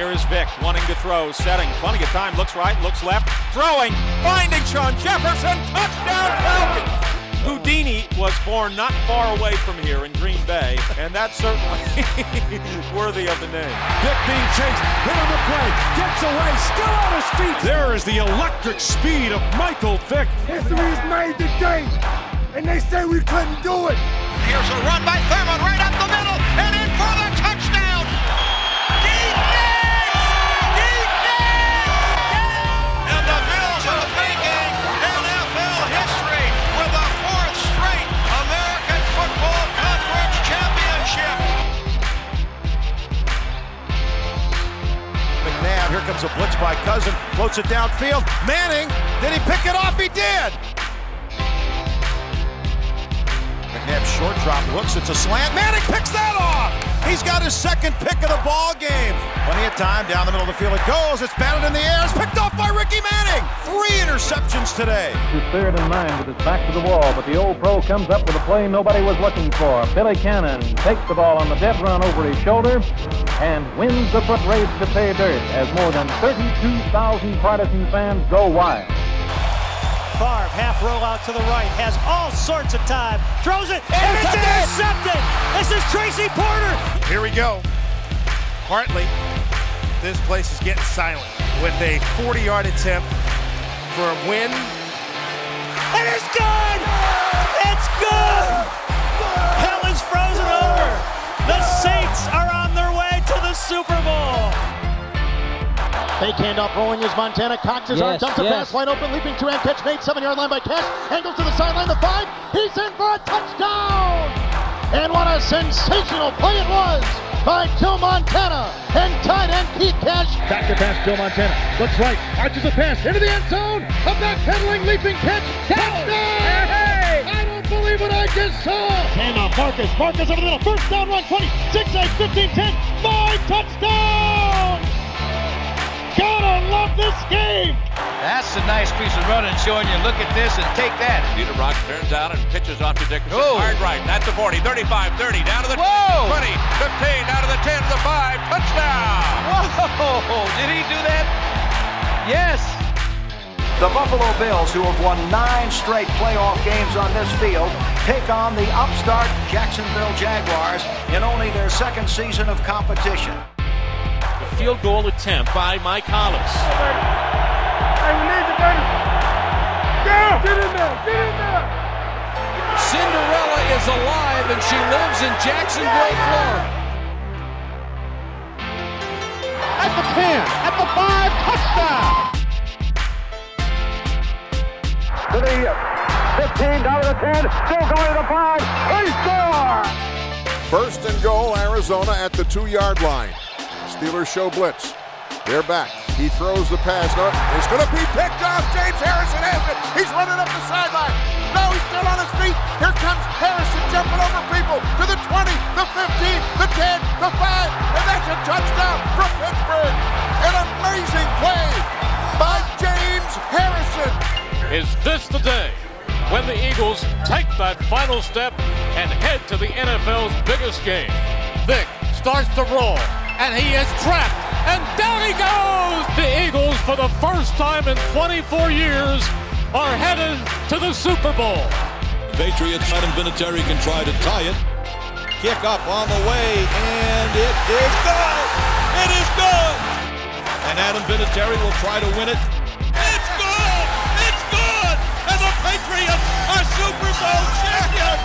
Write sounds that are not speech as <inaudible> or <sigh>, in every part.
Here is Vick wanting to throw, setting, plenty of time, looks right, looks left, throwing, finding Shawn Jefferson, touchdown Falcons! Houdini was born not far away from here in Green Bay, and that's certainly <laughs> worthy of the name. Vick being chased, hit on the play, gets away, still on his feet. There is the electric speed of Michael Vick. History is made today, and they say we couldn't do it. Here's a run by Thurman right up the middle, and in for the touchdown. Here comes a blitz by Cousin, floats it downfield. Manning, did he pick it off? He did. McNabb short drop, looks, it's a slant. Manning picks that off. He's got his second pick of the ball game. Plenty of time down the middle of the field. It goes. It's batted in the air. It's picked off by Ricky Manning. Three interceptions today. He's third and nine with his back to the wall, but the old pro comes up with a play nobody was looking for. Billy Cannon takes the ball on the dead run over his shoulder and wins the foot race to pay dirt as more than 32,000 partisan fans go wild. Favre, half roll out to the right, has all sorts of time, throws it, and it's intercepted! This is Tracy Porter! Here we go. Hartley, this place is getting silent with a 40-yard attempt for a win. And it's good! It's good! Hell is frozen over! The Saints are on their way to the Super Bowl! Fake handoff rolling is Montana. Cox his arm, Yes, dumps a yes. pass wide open, leaping two hand catch made, seven yard line by Cash. Angles to the sideline, the five. He's in for a touchdown! And what a sensational play it was by Joe Montana and tight end Keith Cash. Back to pass, Joe Montana. Looks right, arches a pass into the end zone. A backpedaling, leaping catch. Touchdown! I don't believe what I just saw. Handoff, Marcus. Marcus over the middle. First down run, 20, 6, 8, 15, 10. Five touchdowns! Gotta love this game! That's a nice piece of running showing you look at this and take that. Dieter Brock turns out and pitches off to Dickerson. Oh. Hard right, that's a 40, 35, 30, down to the Whoa! 20, 15, down to the 10, to the 5, touchdown! Whoa! Did he do that? Yes. The Buffalo Bills, who have won nine straight playoff games on this field, take on the upstart Jacksonville Jaguars in only their second season of competition. The field goal attempt by Mike Hollis. Hey, we need you, baby. Yeah, get in there, get in there. Cinderella is alive and she lives in Jacksonville, Florida. At the 10, at the 5, touchdown! To the 15, down to the 10, still going to the 5. They score! First and goal, Arizona at the two-yard line. Steelers show blitz. They're back. He throws the pass. No, it's going to be picked off. James Harrison has it. He's running up the sideline. No, he's still on his feet. Here comes Harrison jumping over people to the 20, the 15, the 10, the 5, and that's a touchdown from Pittsburgh. An amazing play by James Harrison. Is this the day when the Eagles take that final step and head to the NFL's biggest game? Vick starts to roll, and he is trapped, and down he goes! The Eagles, for the first time in 24 years, are headed to the Super Bowl. Patriots, Adam Vinatieri can try to tie it. Kick up on the way, and it is good! It is good! And Adam Vinatieri will try to win it. It's good! It's good! And the Patriots are Super Bowl champions!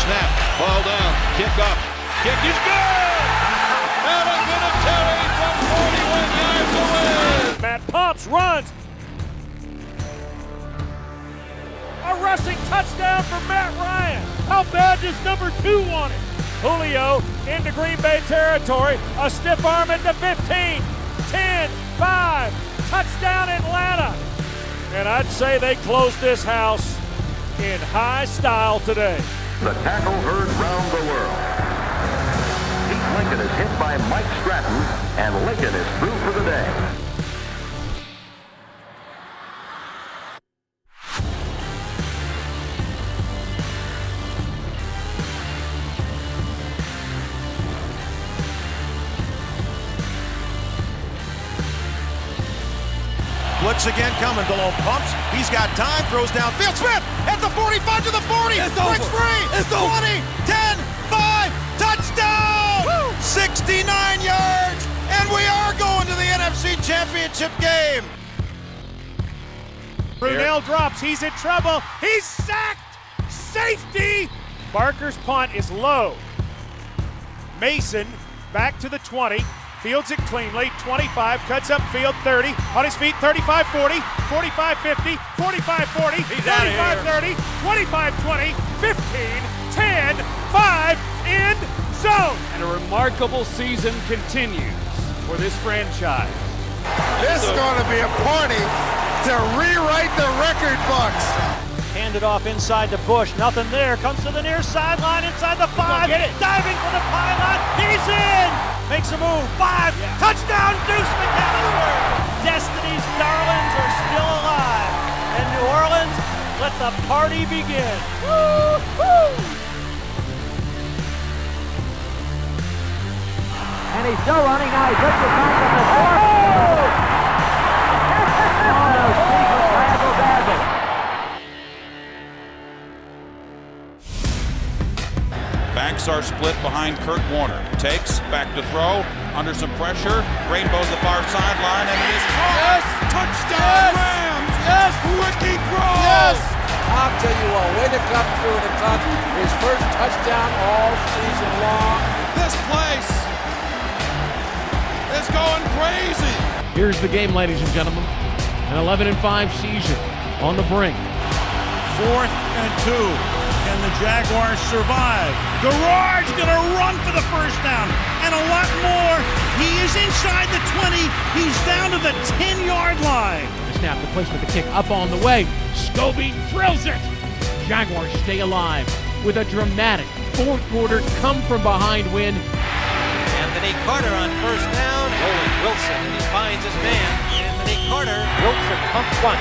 Snap, ball down, kick up. Kick is good! Adam Vinatieri from 41 yards away! Matt Pops runs. A rushing touchdown for Matt Ryan. How bad does number two want it? Julio into Green Bay territory. A stiff arm at the 15, 10, 5. Touchdown Atlanta. And I'd say they closed this house in high style today. The tackle heard round the world. Pete Lincoln is hit by Mike Stratton, and Lincoln is through for the day. Blitz again coming. Below pumps. He's got time. Throws downfield. Smith at the 45 to the 40. It's Breaks over. free. It's over. 20, 10, 5. Touchdown! 69 yards. And we are going to the NFC Championship game. Brunell drops. He's in trouble. He's sacked. Safety. Barker's punt is low. Mason back to the 20. Fields it cleanly. 25. Cuts up field 30. On his feet 35 40. 45 50. 45 40. He's outta 35 30. 25 20. 15 10 5. End zone. And a remarkable season continues for this franchise. This is going to be a party to rewrite the record books. Handed off inside to Bush. Nothing there. Comes to the near sideline inside the five. Get it. Diving for the pylon. He's in. Makes a move. Five. Touchdown, Deuce McAllister. Destiny's darlings are still alive. And New Orleans, let the party begin. Woo! And he's still running now. He puts the back of the fourth. Oh, Jesus, razzle dazzle. Backs are split behind Kurt Warner. Takes, back to throw, under some pressure. Rainbows the far sideline, and he is caught. Yes! Touchdown, Rams! Yes! Ricky Proehl! Yes! I'll tell you what, way to come through and touch his first touchdown all season long. This place Here's the game, ladies and gentlemen. An 11 and 5 season on the brink. Fourth and two. Can the Jaguars survive? Garrard gonna run for the first down and a lot more. He is inside the 20. He's down to the 10-yard line. The snap, the placement, the kick up on the way. Scobee drills it. Jaguars stay alive with a dramatic fourth quarter come from behind win. Anthony Carter on first down. Rolling Wilson, and he finds his man. Anthony Carter. Wilson pump one.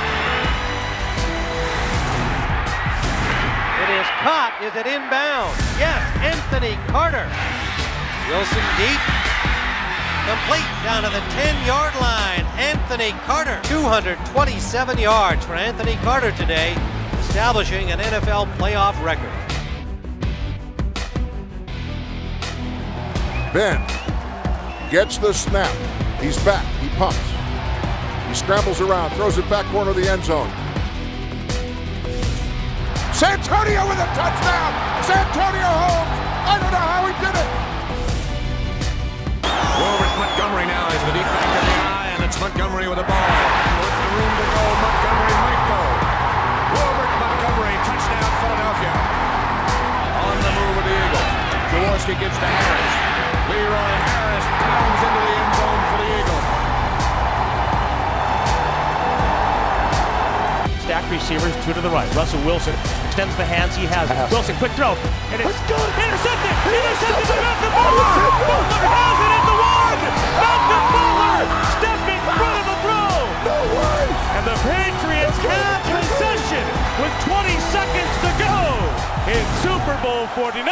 It is caught. Is it inbound? Yes, Anthony Carter. Wilson deep. Complete down to the 10-yard line. Anthony Carter. 227 yards for Anthony Carter today, establishing an NFL playoff record. Ben gets the snap. He's back. He pumps. He scrambles around, throws it back corner of the end zone. Santonio with a touchdown! Santonio Holmes! I don't know how he did it! Wilbert Montgomery now is the deep back of the eye, and it's Montgomery with the ball. With the room to go, Montgomery two to the right. Russell Wilson extends the hands he has. Wilson, quick throw. And it's good. intercepted! Intercepted by Malcolm Butler! Butler has it at the one! Malcolm Butler stepped in front of the throw! No way! And the Patriots have possession with 20 seconds to go in Super Bowl 49.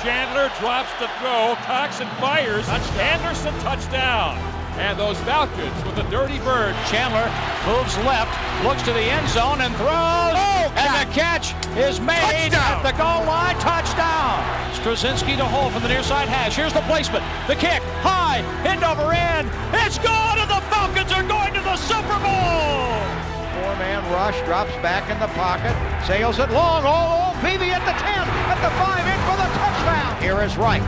Chandler drops the throw. Coxon fires. Anderson touchdown. And those Falcons with a dirty bird. Chandler moves left, looks to the end zone and throws. Oh, and the catch is made at the goal line. Touchdown. Stryzinski to hold from the near side hash. Here's the placement. The kick. High. End over end. It's gone and the Falcons are going to the Super Bowl. Four-man rush, drops back in the pocket, sails it long. Oh, oh, Peavy at the 10, at the 5, in for the touchdown. Here is Reich,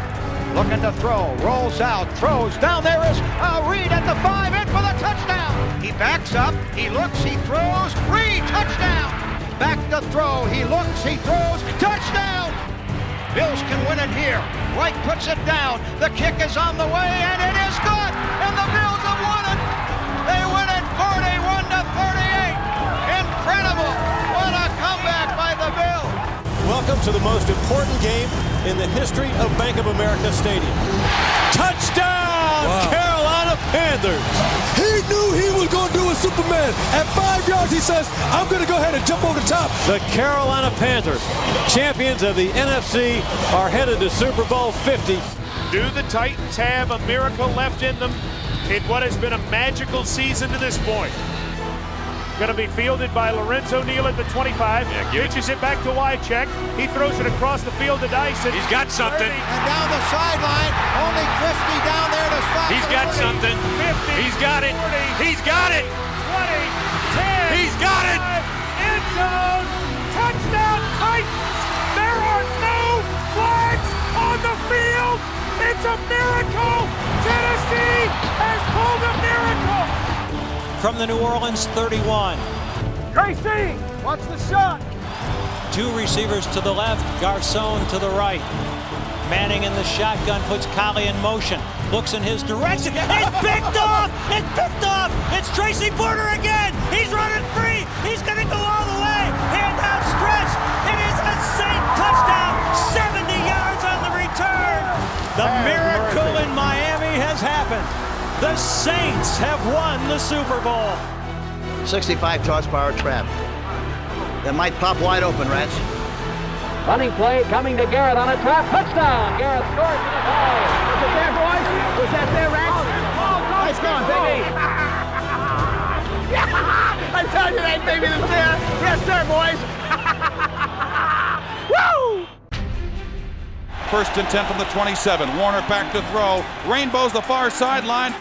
looking to throw, rolls out, throws. Down there is a Reed at the 5, in for the touchdown. He backs up, he looks, he throws. Reed, touchdown. Back to throw, he looks, he throws. Touchdown. Bills can win it here. Reich puts it down. The kick is on the way, and it is good. And the Bills have won it. They win it 41 to 38. Incredible. What a comeback by the Bills. Welcome to the most important game in the history of Bank of America Stadium. Touchdown, Carolina Panthers. He knew he was going to do a Superman. At five yards, he says, I'm going to go ahead and jump over the top. The Carolina Panthers, champions of the NFC, are headed to Super Bowl 50. Do the Titans have a miracle left in them in what has been a magical season to this point? Going to be fielded by Lorenzo Neal at the 25. Yeah, give it Pitches it. back to Wycheck. He throws it across the field to Dyson. He's got something. And down the sideline, only Christie down there to stop. He's the got run. something. 50, He's got it. 40, He's got it. 20, 10. He's got it. From the New Orleans 31. Tracy, watch the shot. Two receivers to the left, Garcon to the right. Manning in the shotgun puts Collie in motion. Looks in his direction. It's picked off! It's picked off! It's Tracy Porter again! He's running free! He's gonna go all The Saints have won the Super Bowl. 65 toss horsepower trap. That might pop wide open, Rats. Running play coming to Garrett on a trap. Touchdown! Garrett scores for the ball. Was it there, boys? Was that there, Rex? Oh, nice going, baby. I told you that baby was there. Yes, sir, boys. <laughs> Woo! First and 10 from the 27. Warner back to throw. Rainbows the far sideline.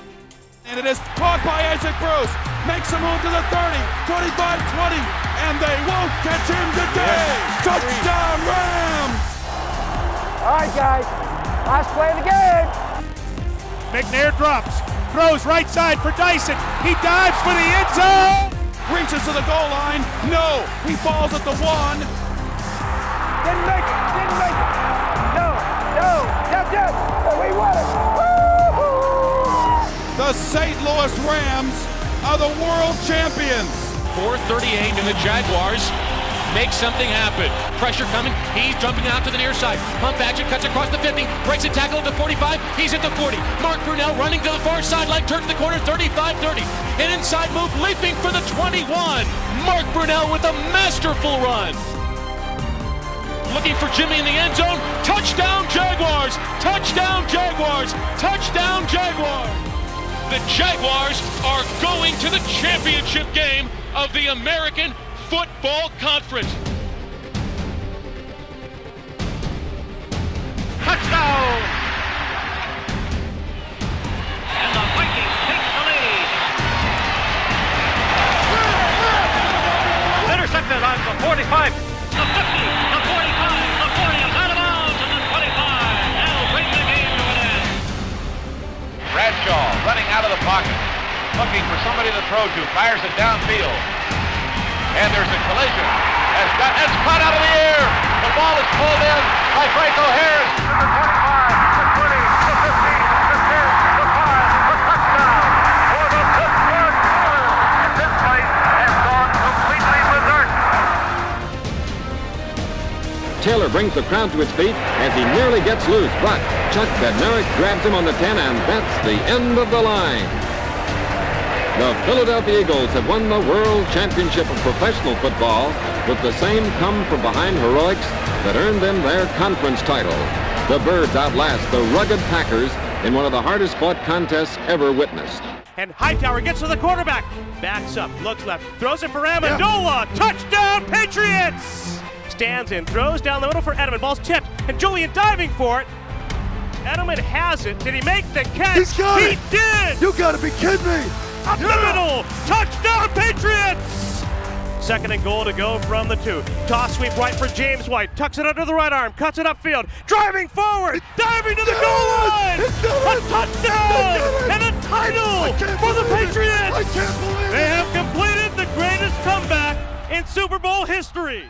And it is caught by Isaac Bruce. Makes a move to the 30, 25, 20. And they won't catch him today. Touchdown Rams! All right, guys. Last play of the game. McNair drops. Throws right side for Dyson. He dives for the end zone. Reaches to the goal line. No. He falls at the one. Didn't make it. Didn't make it. No. No. Yep, yep. We won it. The St. Louis Rams are the world champions. 438 and the Jaguars make something happen. Pressure coming. He's jumping out to the near side. Pump action cuts across the 50. Breaks a tackle at the 45. He's at the 40. Mark Brunell running to the far sideline. Turns the corner 35-30. An inside move leaping for the 21. Mark Brunell with a masterful run. Looking for Jimmy in the end zone. Touchdown Jaguars! Touchdown Jaguars! Touchdown Jaguars! The Jaguars are going to the championship game of the American Football Conference. Touchdown! And the Vikings take the lead. Intercepted on the 45, Bradshaw running out of the pocket, looking for somebody to throw to, fires it downfield. And there's a collision. Has got, it's caught out of the air. The ball is pulled in by Franco Harris. The 25, Taylor brings the crowd to its feet as he nearly gets loose, but Chuck Bednarik grabs him on the 10, and that's the end of the line. The Philadelphia Eagles have won the World Championship of Professional Football with the same come-from-behind heroics that earned them their conference title. The Birds outlast the rugged Packers in one of the hardest-fought contests ever witnessed. And Hightower gets to the quarterback. Backs up, looks left, throws it for Amendola. Touchdown, Patriots! Stands in, throws down the middle for Edelman. Ball's tipped, and Julian diving for it. Edelman has it. Did he make the catch? He's got he it. did! You gotta be kidding me! Up the middle! Touchdown, Patriots! Second and goal to go from the two. Toss sweep right for James White. Tucks it under the right arm. Cuts it upfield. Driving forward. Diving to the goal line. A touchdown and a title for the Patriots. i can't believe They have completed the greatest comeback in Super Bowl history.